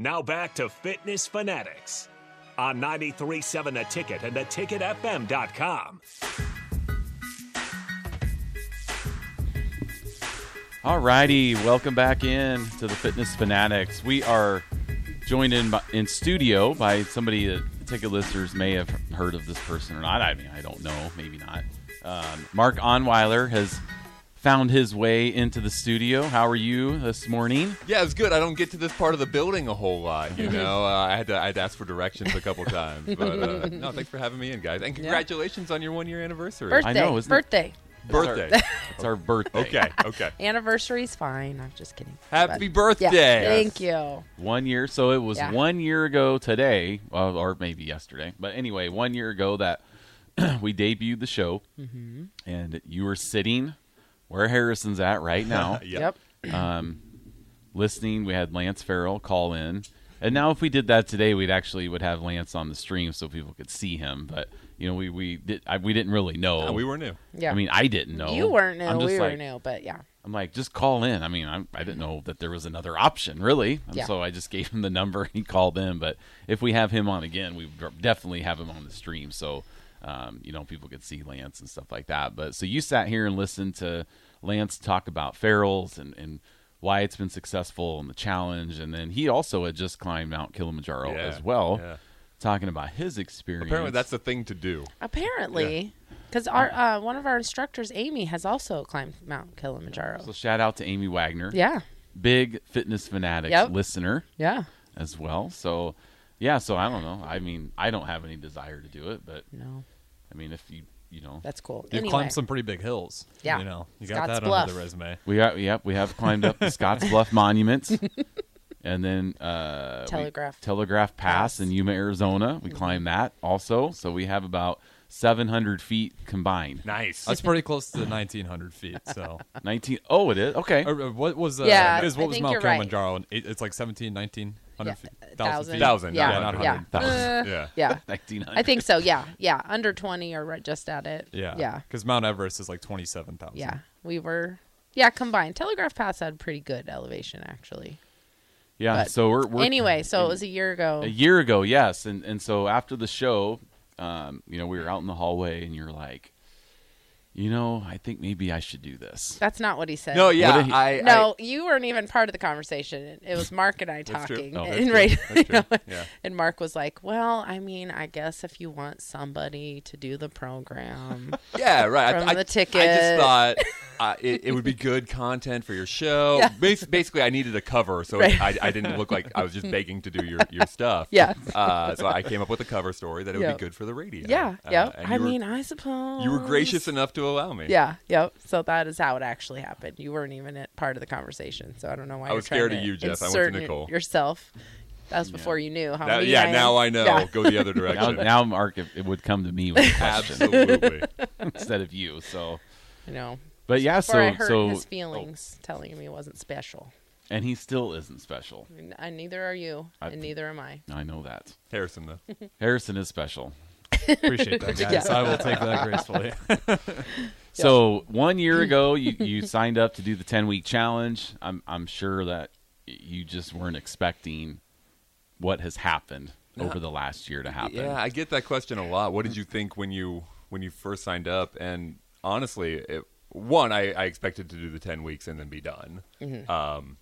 Now back to Fitness Fanatics on 93.7 The Ticket and theticketfm.com. All righty, welcome back in to the Fitness Fanatics. We are joined in by- in studio by somebody that ticket listeners may have heard of this person or not. I mean, I don't know, maybe not. Um, Mark Onweiler has found his way into the studio. How are you this morning? Yeah, it's good. I don't get to this part of the building a whole lot, you know. Uh, I had to I had to ask for directions a couple times, but uh, no, thanks for having me in, guys, and congratulations on your one year anniversary. Birthday. I know, isn't it? birthday. Birthday. It's our birthday. okay, okay. Anniversary's fine. I'm just kidding. Happy But- birthday! Yeah, thank you. One year. So it was Yeah. one year ago today, well, or maybe yesterday. But anyway, one year ago that we debuted the show, Mm-hmm. and you were sitting where Harrison's at right now. Yep. um, listening. We had Lance Farrell call in, and now if we did that today, we'd actually would have Lance on the stream so people could see him. But you know, we we did I, we didn't really know. No, we were new. Yeah. I mean, I didn't know. you weren't new. I'm just We were new, but yeah. I'm like, just call in. I mean, I, I didn't know that there was another option, really. And Yeah. so I just gave him the number. He called in. But if we have him on again, we definitely have him on the stream. So, um, you know, people could see Lance and stuff like that. But so you sat here and listened to Lance talk about Farrell's and, and why it's been successful and the challenge. And then he also had just climbed Mount Kilimanjaro Yeah, as well, yeah. talking about his experience. Apparently, that's the thing to do. Apparently, because our uh, one of our instructors, Amy, has also climbed Mount Kilimanjaro. so shout out to Amy Wagner, yeah. big fitness fanatics Yep. listener. Yeah. as well. So, yeah. So I don't know. I mean, I don't have any desire to do it, but No, I mean, if you, you know, that's cool. You've anyway, climbed some pretty big hills. Yeah. You know, you got that Bluff. under the resume. we got, yep, we have climbed up the Scotts Bluff Monument, and then uh, Telegraph. Telegraph Pass, Pass. Mm-hmm. in Yuma, Arizona. We climbed that also. So we have about 700 feet combined. Nice. That's pretty close to the 1900 feet. So, 19. Oh, it is okay. Or, uh, what was uh, Yeah, because I what was Mount you're right. Kilimanjaro? It, it's like 17, 1900 Yeah, feet, thousand. feet. Yeah, not not yeah, hundred. Uh, yeah. yeah. 1900. I think so. Yeah, yeah. Under twenty or right just at it. Yeah. yeah, Because Mount Everest is like 27,000. yeah. We were. Yeah, combined. Telegraph Pass had pretty good elevation, actually. Yeah. but So we're, we're anyway, so it was a year ago. A year ago, yes, and and so after the show, um, you know, we were out in the hallway, and you're like, you know, I think maybe I should do this. That's not what he said. No, yeah. he- I, No, you weren't even part of the conversation. It was Mark and I talking. Oh, that's and, true. right, you know, Yeah. and Mark was like, "Well, I mean, I guess if you want somebody to do the program, yeah, right. I- From I, the I ticket. just thought uh, it, it would be good content for your show. Yeah. Bas- Basically, I needed a cover, so Right. I, I didn't look like I was just begging to do your, your stuff. Yeah. Uh, so I came up with a cover story that it would Yep. be good for the radio. yeah, Uh, yep. and I were- mean, I suppose you were gracious enough to allow me. Yeah, yep. So that is how it actually happened. You weren't even at part of the conversation, so I don't know why. I was trying scared to of you, Jeff. I went to insert Nicole. yourself. That was before you knew how Now- many. yeah, I am. now I know. Yeah. Go the other direction. now Mark, it, it would come to me with a question Absolutely. instead of you. So, You know, but yeah, before so I hurt so, his oh. feelings, telling him he wasn't special. and he still isn't special. I and uh, neither are you, I- and neither am I. I know that. Harrison, though. Harrison is special. Appreciate that, guys. Yeah. I will take that gracefully. So one year ago, you, you signed up to do the ten week challenge. I'm I'm sure that you just weren't expecting what has happened over the last year to happen. Yeah, I get that question a lot. What did you think when you when you first signed up? And honestly, it, one, I, I expected to do the ten weeks and then be done. Um,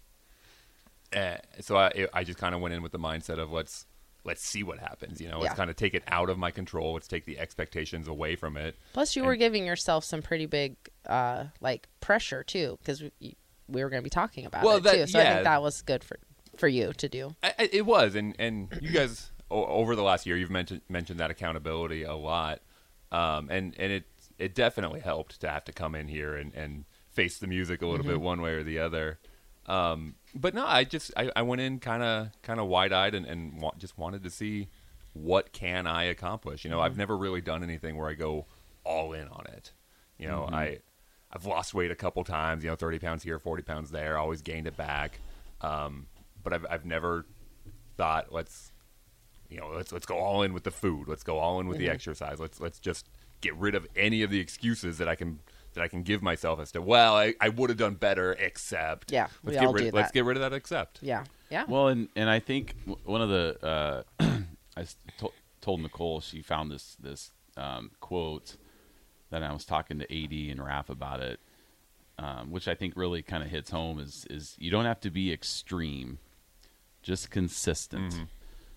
eh, so I I just kind of went in with the mindset of let's let's see what happens. You know, let's Yeah. kind of take it out of my control. Let's take the expectations away from it. Plus, you were giving yourself some pretty big, uh, like pressure too, because we, we were going to be talking about Well, it that- too. So I think that was good for for you to do. I, I- it was, and and you guys o- over the last year, you've mentioned mentioned that accountability a lot, um, and and it it definitely helped to have to come in here and and face the music a little bit one way or the other. Um, but no, I just I, I went in kind of kind of wide eyed and, and wa- just wanted to see what can I accomplish. You know, I've never really done anything where I go all in on it. You know, I I've lost weight a couple times. You know, thirty pounds here, forty pounds there. Always gained it back. Um, but I've I've never thought let's you know let's let's go all in with the food. Let's go all in with the exercise. Let's let's just get rid of any of the excuses that I can that I can give myself as to well I, I would have done better except Yeah, we let's get all rid do let's that. get rid of that except Yeah. Yeah. Well, and and I think w- one of the uh, I s- to- told Nicole she found this this um, quote that I was talking to AD and Raph about it, um, which I think really kind of hits home is is you don't have to be extreme, just consistent.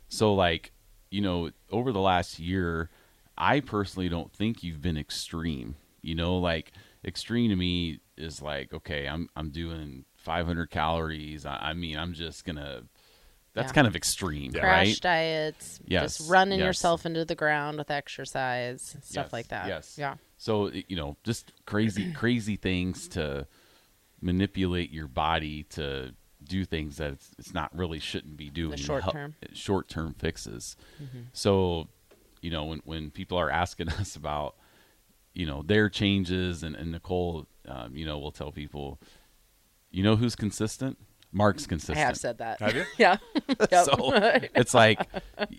So like you know over the last year, I personally don't think you've been extreme. You know, like extreme to me is like okay, I'm I'm doing 500 calories. I, I mean, I'm just gonna. That's Yeah. kind of extreme, Crash right? diets, Yes, just running yes. yourself into the ground with exercise, stuff Yes, like that. yes. Yeah. So you know, just crazy, crazy things to manipulate your body to do things that it's, it's not really shouldn't be doing. short term. short term fixes. Mm-hmm. So, you know, when when people are asking us about, you know, their changes, and, and Nicole, um, you know, will tell people, you know, who's consistent. Mark's consistent. I have said that. Have you? yeah. Yep. So it's like,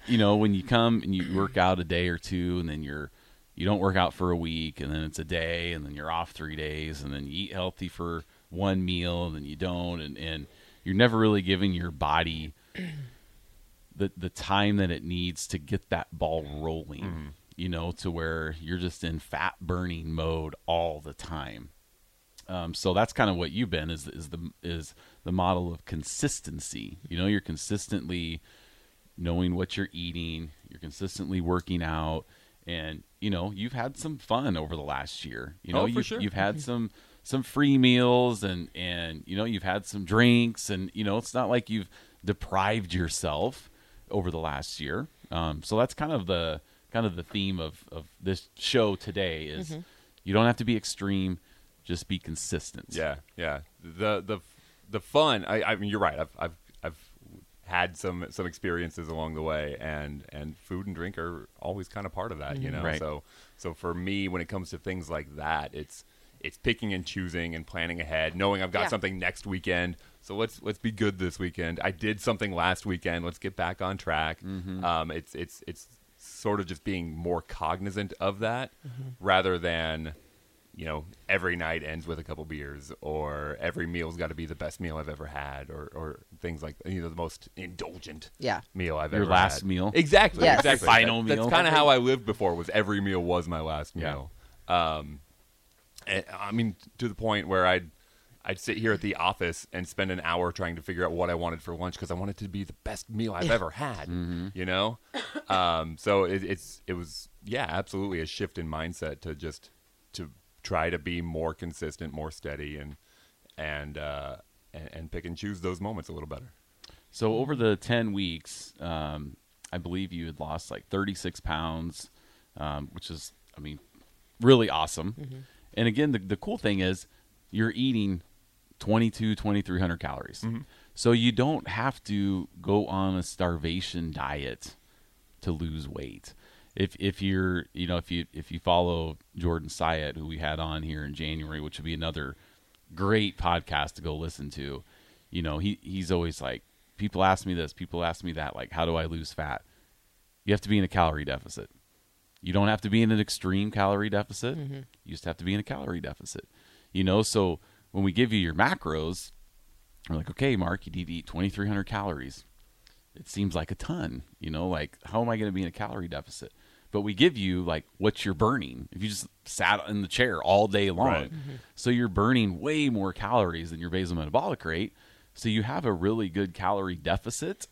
you know, when you come and you work out a day or two, and then you're you don't work out for a week, and then it's a day, and then you're off three days, and then you eat healthy for one meal, and then you don't, and and you're never really giving your body the the time that it needs to get that ball rolling. You know, to where you're just in fat burning mode all the time. Um, so that's kind of what you've been is is the is the model of consistency. You know, you're consistently knowing what you're eating, you're consistently working out, and you know you've had some fun over the last year. You know, Oh, you've, sure. you've had some some free meals and and you know you've had some drinks and you know it's not like you've deprived yourself over the last year. Um, so that's kind of the kind of the theme of of this show today is mm-hmm. you don't have to be extreme, just be consistent. Yeah, yeah. The the the fun. I, I mean, you're right. I've I've I've had some some experiences along the way, and and food and drink are always kind of part of that. You mm-hmm. know. Right. So so for me, when it comes to things like that, it's it's picking and choosing and planning ahead, knowing I've got Yeah. something next weekend. So let's let's be good this weekend. I did something last weekend. Let's get back on track. Mm-hmm. Um, it's it's it's sort of just being more cognizant of that rather than you know, every night ends with a couple beers, or every meal's got to be the best meal I've ever had, or, or things like you know the most indulgent Yeah. meal I've ever had. Your ever last had. meal? Exactly. Yes. Exactly. Final That- meal. That's kind of how I lived before. Was every meal was my last Yeah. meal. Um, and, I mean, to the point where I'd I'd sit here at the office and spend an hour trying to figure out what I wanted for lunch because I wanted it to be the best meal I've ever had. Mm-hmm. You know, um, so it, it's it was yeah, absolutely a shift in mindset to just to try to be more consistent, more steady, and and uh, and, and pick and choose those moments a little better. So over the ten weeks, um, I believe you had lost like 36 pounds, um, which is, I mean, really awesome. And again, the the cool thing is you're eating 22, 2300 calories. Mm-hmm. So you don't have to go on a starvation diet to lose weight. If if you're you know if you if you follow Jordan Syatt, who we had on here in January, which would be another great podcast to go listen to, you know he he's always like people ask me this, people ask me that, like how do I lose fat? You have to be in a calorie deficit. You don't have to be in an extreme calorie deficit. Mm-hmm. You just have to be in a calorie deficit. You know, so when we give you your macros, we're like, okay, Mark, you need to eat 2,300 calories. It seems like a ton you know like how am i going to be in a calorie deficit? But we give you like what you're burning? If you just sat in the chair all day long. Right. Mm-hmm. so you're burning way more calories than your basal metabolic rate. So you have a really good calorie deficit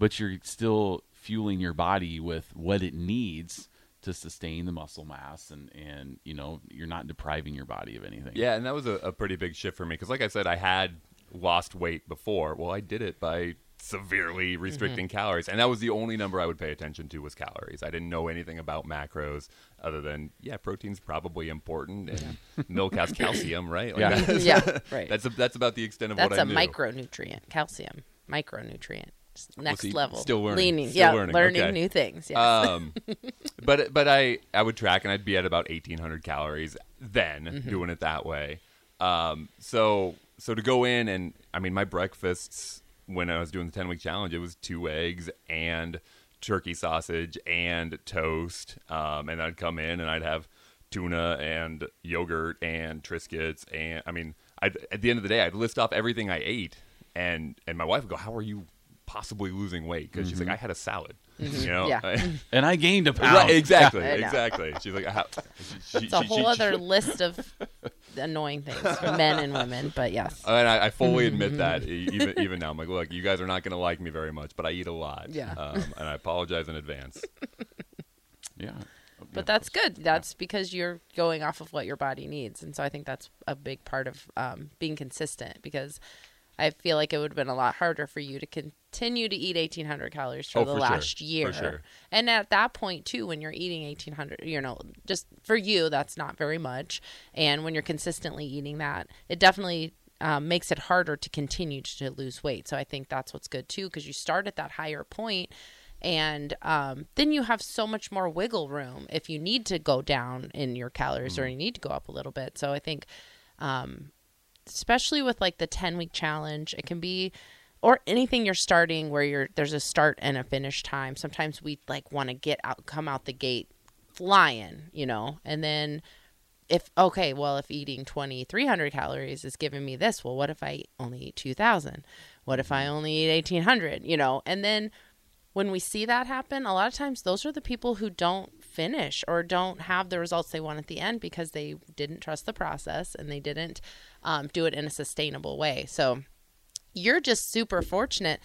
but you're still fueling your body with what it needs to sustain the muscle mass and and you know you're not depriving your body of anything Yeah, and that was a, a pretty big shift for me because, like I said, I had lost weight before. Well, I did it by severely mm-hmm. restricting calories, and that was the only number I would pay attention to was calories. I didn't know anything about macros other than yeah, protein's probably important, and milk has calcium, right? Like, Yeah. that's, yeah. Right. that's that's about the extent of That's what a I knew. That's a micronutrient, calcium, micronutrient. Next level. still learning, Leaning. still yeah. learning, okay. new things. Yes. Um, but but I I would track and I'd be at about eighteen hundred calories then Mm-hmm. doing it that way. Um, so so to go in and I mean my breakfasts when I was doing the ten week challenge it was two eggs and turkey sausage and toast. Um, and I'd come in and I'd have tuna and yogurt and Triscuits and I mean I'd, at the end of the day I'd list off everything I ate and and my wife would go how are you possibly losing weight because she's like, I had a salad. You know, Yeah. And I gained a pound. right? Exactly, I exactly. She's like, how, she, It's a she- whole she- other list of annoying things for men and women, but yes. And I, I fully admit that e- even even now. I'm like, look, you guys are not going to like me very much, but I eat a lot. Yeah. Um, and I apologize in advance. Yeah. But that's good. That's because you're going off of what your body needs, and so I think that's a big part of um, being consistent. Because I feel like it would have been a lot harder for you to continue to eat 1,800 calories for Oh, the for sure. last For year. sure. And at that point too, when you're eating 1,800, you know, just for you, that's not very much. And when you're consistently eating that, it definitely um, makes it harder to continue to lose weight. So I think that's what's good too, because you start at that higher point and um, then you have so much more wiggle room if you need to go down in your calories or you need to go up a little bit. So I think, um, especially with like the 10 week challenge, it can be or anything you're starting where you're there's a start and a finish time. Sometimes we like want to get out, come out the gate flying, you know, and then if okay, well, if eating 2300 calories is giving me this, well, what if I only eat 2000? What if I only eat 1800, you know? And then when we see that happen, a lot of times those are the people who don't finish or don't have the results they want at the end because they didn't trust the process and they didn't um, do it in a sustainable way. So you're just super fortunate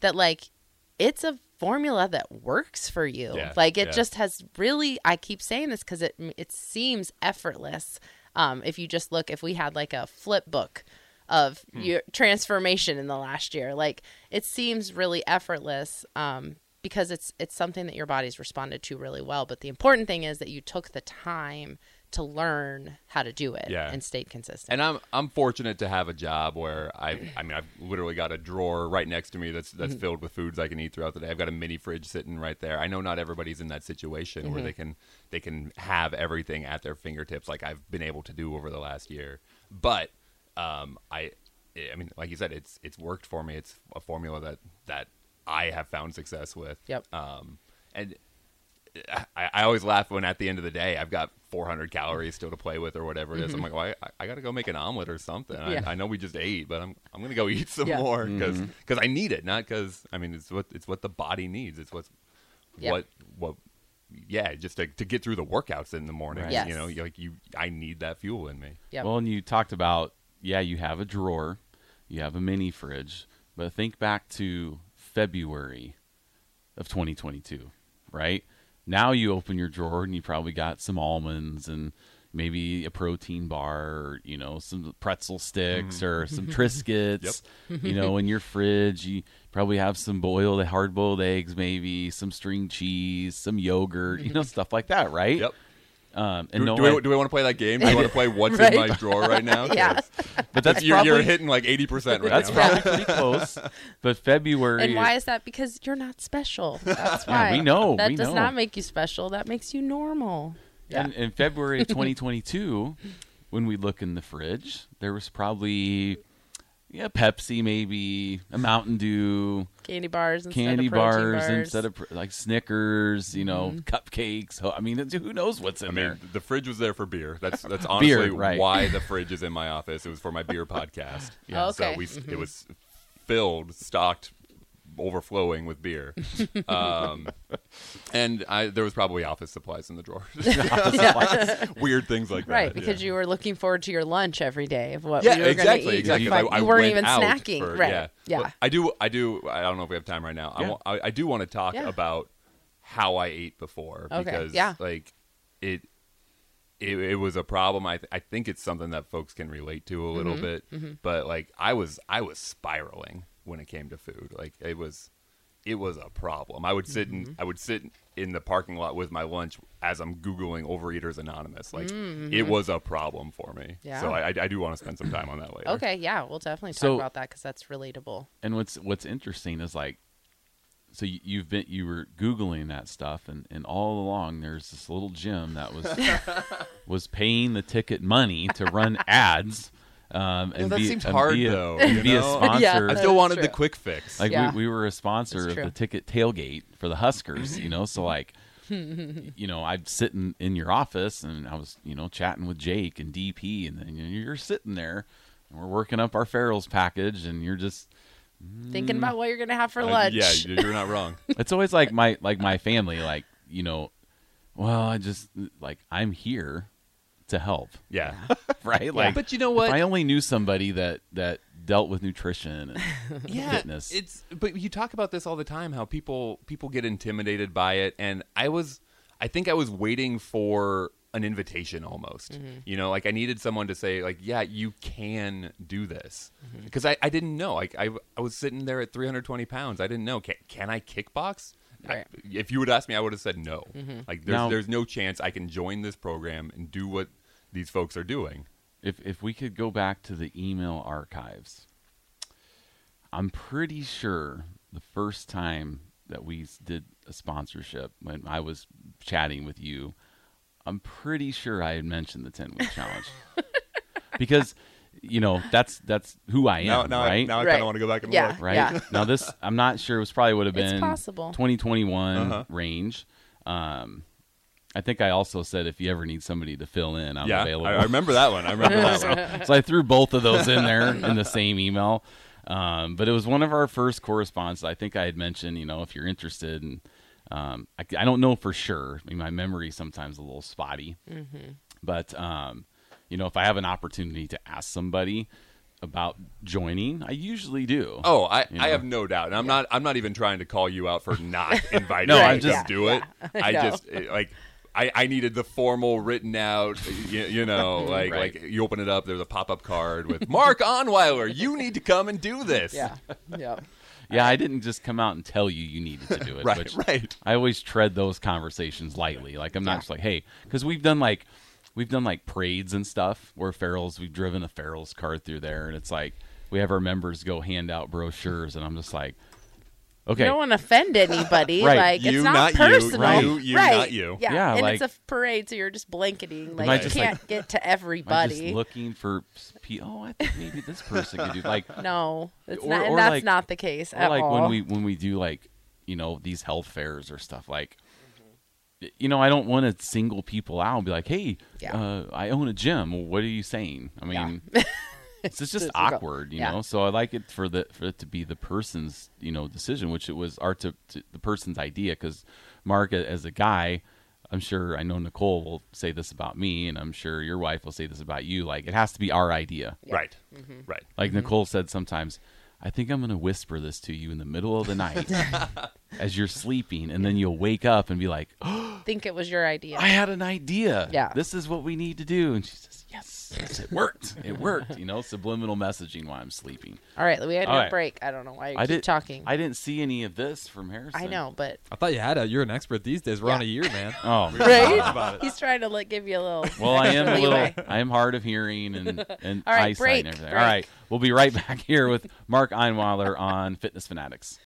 that like it's a formula that works for you. Yeah, like it yeah. just has really. I keep saying this because it it seems effortless. Um, if you just look, if we had like a flip book of Hmm. your transformation in the last year, like it seems really effortless. Um, because it's it's something that your body's responded to really well. But the important thing is that you took the time to learn how to do it Yeah. and stayed consistent. And I'm I'm fortunate to have a job where I I mean I've literally got a drawer right next to me that's that's Mm-hmm. filled with foods I can eat throughout the day. I've got a mini fridge sitting right there. I know not everybody's in that situation Mm-hmm. where they can they can have everything at their fingertips like I've been able to do over the last year. But um I I mean like you said it's it's worked for me. It's a formula that that I have found success with. Yep. Um and I, I always laugh when at the end of the day I've got 400 calories still to play with or whatever it is. I'm like, well, I, I got to go make an omelet or something. Mm-hmm. Yeah. I, I know we just ate, but I'm I'm gonna go eat some Yeah. more because I need it, not because I mean it's what it's what the body needs. It's what's Yeah. what what yeah, just to, to get through the workouts in the morning. Right. Yes. You know, you- like you, I need that fuel in me. Yep. Well, and you talked about, yeah, you have a drawer, you have a mini fridge, but think back to February of 2022, right? Now you open your drawer and you probably got some almonds and maybe a protein bar or, you know, some pretzel sticks mm. or some Triscuits, you know, in your fridge. You probably have some boiled, hard boiled eggs, maybe some string cheese, some yogurt, you know, stuff like that, right? Yep. Um, and Do, no do, one- we, do we want to play that game? Do we want to play what's Right. in my drawer right now? Yeah. but that's you're, probably you're hitting like 80% right That's now. probably pretty close. But February. And why is that? Because you're not special. That's Yeah, we know, That we does know. not make you special. That makes you normal. in, in February of 2022, when we look in the fridge, there was probably yeah Pepsi, maybe a Mountain Dew, Candy bars instead candy of bars, bars. Mm-hmm. instead of like Snickers, you know, cupcakes. Oh, I mean, who knows what's in I there? mean, the fridge was there for beer. That's that's honestly Beer, right. why the fridge is in my office. It was for my beer podcast. Oh, okay. So we it was filled, stocked, overflowing with beer. um, and I there was probably office supplies in the drawer. Weird things like that. right, because yeah. you were looking forward to your lunch every day of what yeah, you were exactly, going to eat. exactly. You, 'cause I, I you weren't even snacking. for- right. Yeah, Yeah. But I do. I do. I don't know if we have time right now. I, Yeah. wa- I, I do want to talk Yeah. about how I ate before Okay, because, yeah. like, it, it it was a problem. I th- I think it's something that folks can relate to a little Mm-hmm, bit. But like, I was I was spiraling when it came to food. Like, it was. It was a problem. I would sit Mm-hmm. in I would sit in the parking lot with my lunch as I'm googling Overeaters Anonymous. Like it was a problem for me. Mm-hmm. Yeah. So I, I, I do want to spend some time on that later. Okay, yeah, we'll definitely talk So- about that because that's relatable. and what's what's interesting is like so you, you've been you were googling that stuff and and all along there's this little gym that was was paying the ticket money to run ads um and that be, seems and hard, be a, though, and be a sponsor Yeah. I still wanted true. the quick fix. like Yeah. we, we were a sponsor of the ticket tailgate for the huskers you know so like you know I'd sit in in your office and i was you know chatting with jake and dp and then you know, you're sitting there and we're working up our Farrell's package and you're just Thinking about what you're gonna have for Uh, lunch. yeah, you're you're not wrong. It's always like my like my family, like you know, well, I just like I'm here to help, Yeah. right? Like, But you know what? If I only knew somebody that that dealt with nutrition and yeah, fitness. It's but you talk about this all the time how people people get intimidated by it and I was I think I was waiting for an invitation almost. Mm-hmm. You know, like I needed someone to say like, "Yeah, you can do this." Mm-hmm. Because I, I didn't know. Like I I was sitting there at 320 pounds. I didn't know. Can, can I kickbox? I- if you would ask me, I would have said no. Mm-hmm. Like there's Now- there's no chance I can join this program and do what these folks are doing. if if we could go back to the email archives, I'm pretty sure the first time that we did a sponsorship when I was chatting with you, I'm pretty sure I had mentioned the 10 week challenge because you know that's that's who I am, now now right? I, now I Right. kind of want to go back and Yeah. look. right? Yeah. now this, I'm not sure. It was probably would have It's been possible. 2021 Uh-huh. range. Um, I think I also said if you ever need somebody to fill in, I'm yeah, available. I, I remember that one. I remember that one. so I threw both of those in there in the same email. Um, but it was one of our first correspondence. I think I had mentioned, you know, if you're interested, and um, I, I don't know for sure. I mean, my memory sometimes a little spotty. But um, you know, if I have an opportunity to ask somebody about joining, I usually do. Oh, I, You I have no doubt, and I'm not I'm not even trying to call you out for not inviting No, I'm to just- do it. I No. just it, like I, I needed the formal written out, you, you know, like Right. like you open it up, there's a pop up card with Mark Onweiler. You need to come and do this. Yeah. Yeah. Yeah, I didn't just come out and tell you you needed to do it. right, which right. I always tread those conversations lightly. Like I'm not Yeah. just like, hey, because we've done like we've done like parades and stuff where Farrell's we've driven a Farrell's car through there, and it's like we have our members go hand out brochures, and I'm just like, okay, You don't want to offend anybody. Right. Like You, it's not, not you. personal. Right. You, you, right. not you. Yeah. Yeah, and like- it's a parade, so you're just blanketing. Like you just, can't like- get to everybody. just looking for pe- oh, I think maybe this person could do like no, it's Or- not. or that's like- not the case or at like all. when we when we do like you know these health fairs or stuff like you know i don't want to single people out and be like hey Yeah. uh, i own a gym well, what are you saying i Yeah. mean it's just, just Just awkward you yeah. know so i like it for the for it to be the person's you know decision which it was our to, to the person's idea because mark as a guy i'm sure i know nicole will say this about me and i'm sure your wife will say this about you like it has to be our idea Right, Mm-hmm. right. like Nicole said sometimes, I think I'm going to whisper this to you in the middle of the night as you're sleeping, and then you'll wake up and be like, oh, think it was your idea. I had an idea. Yeah. This is what we need to do. And she says, Yes, yes, it worked. It worked. You know, subliminal messaging while I'm sleeping. all right, we had All a right. break. I don't know why you I keep did talking. I didn't see any of this from Harrison. I know, but I thought you had it. You're an expert these days. We're on a year, man. Oh, right? He's trying to like give you a little. well, I am a extra little. I am hard of hearing and and All right, eyesight break, and everything. break. All right, we'll be right back here with Mark Onweiler on Fitness Fanatics.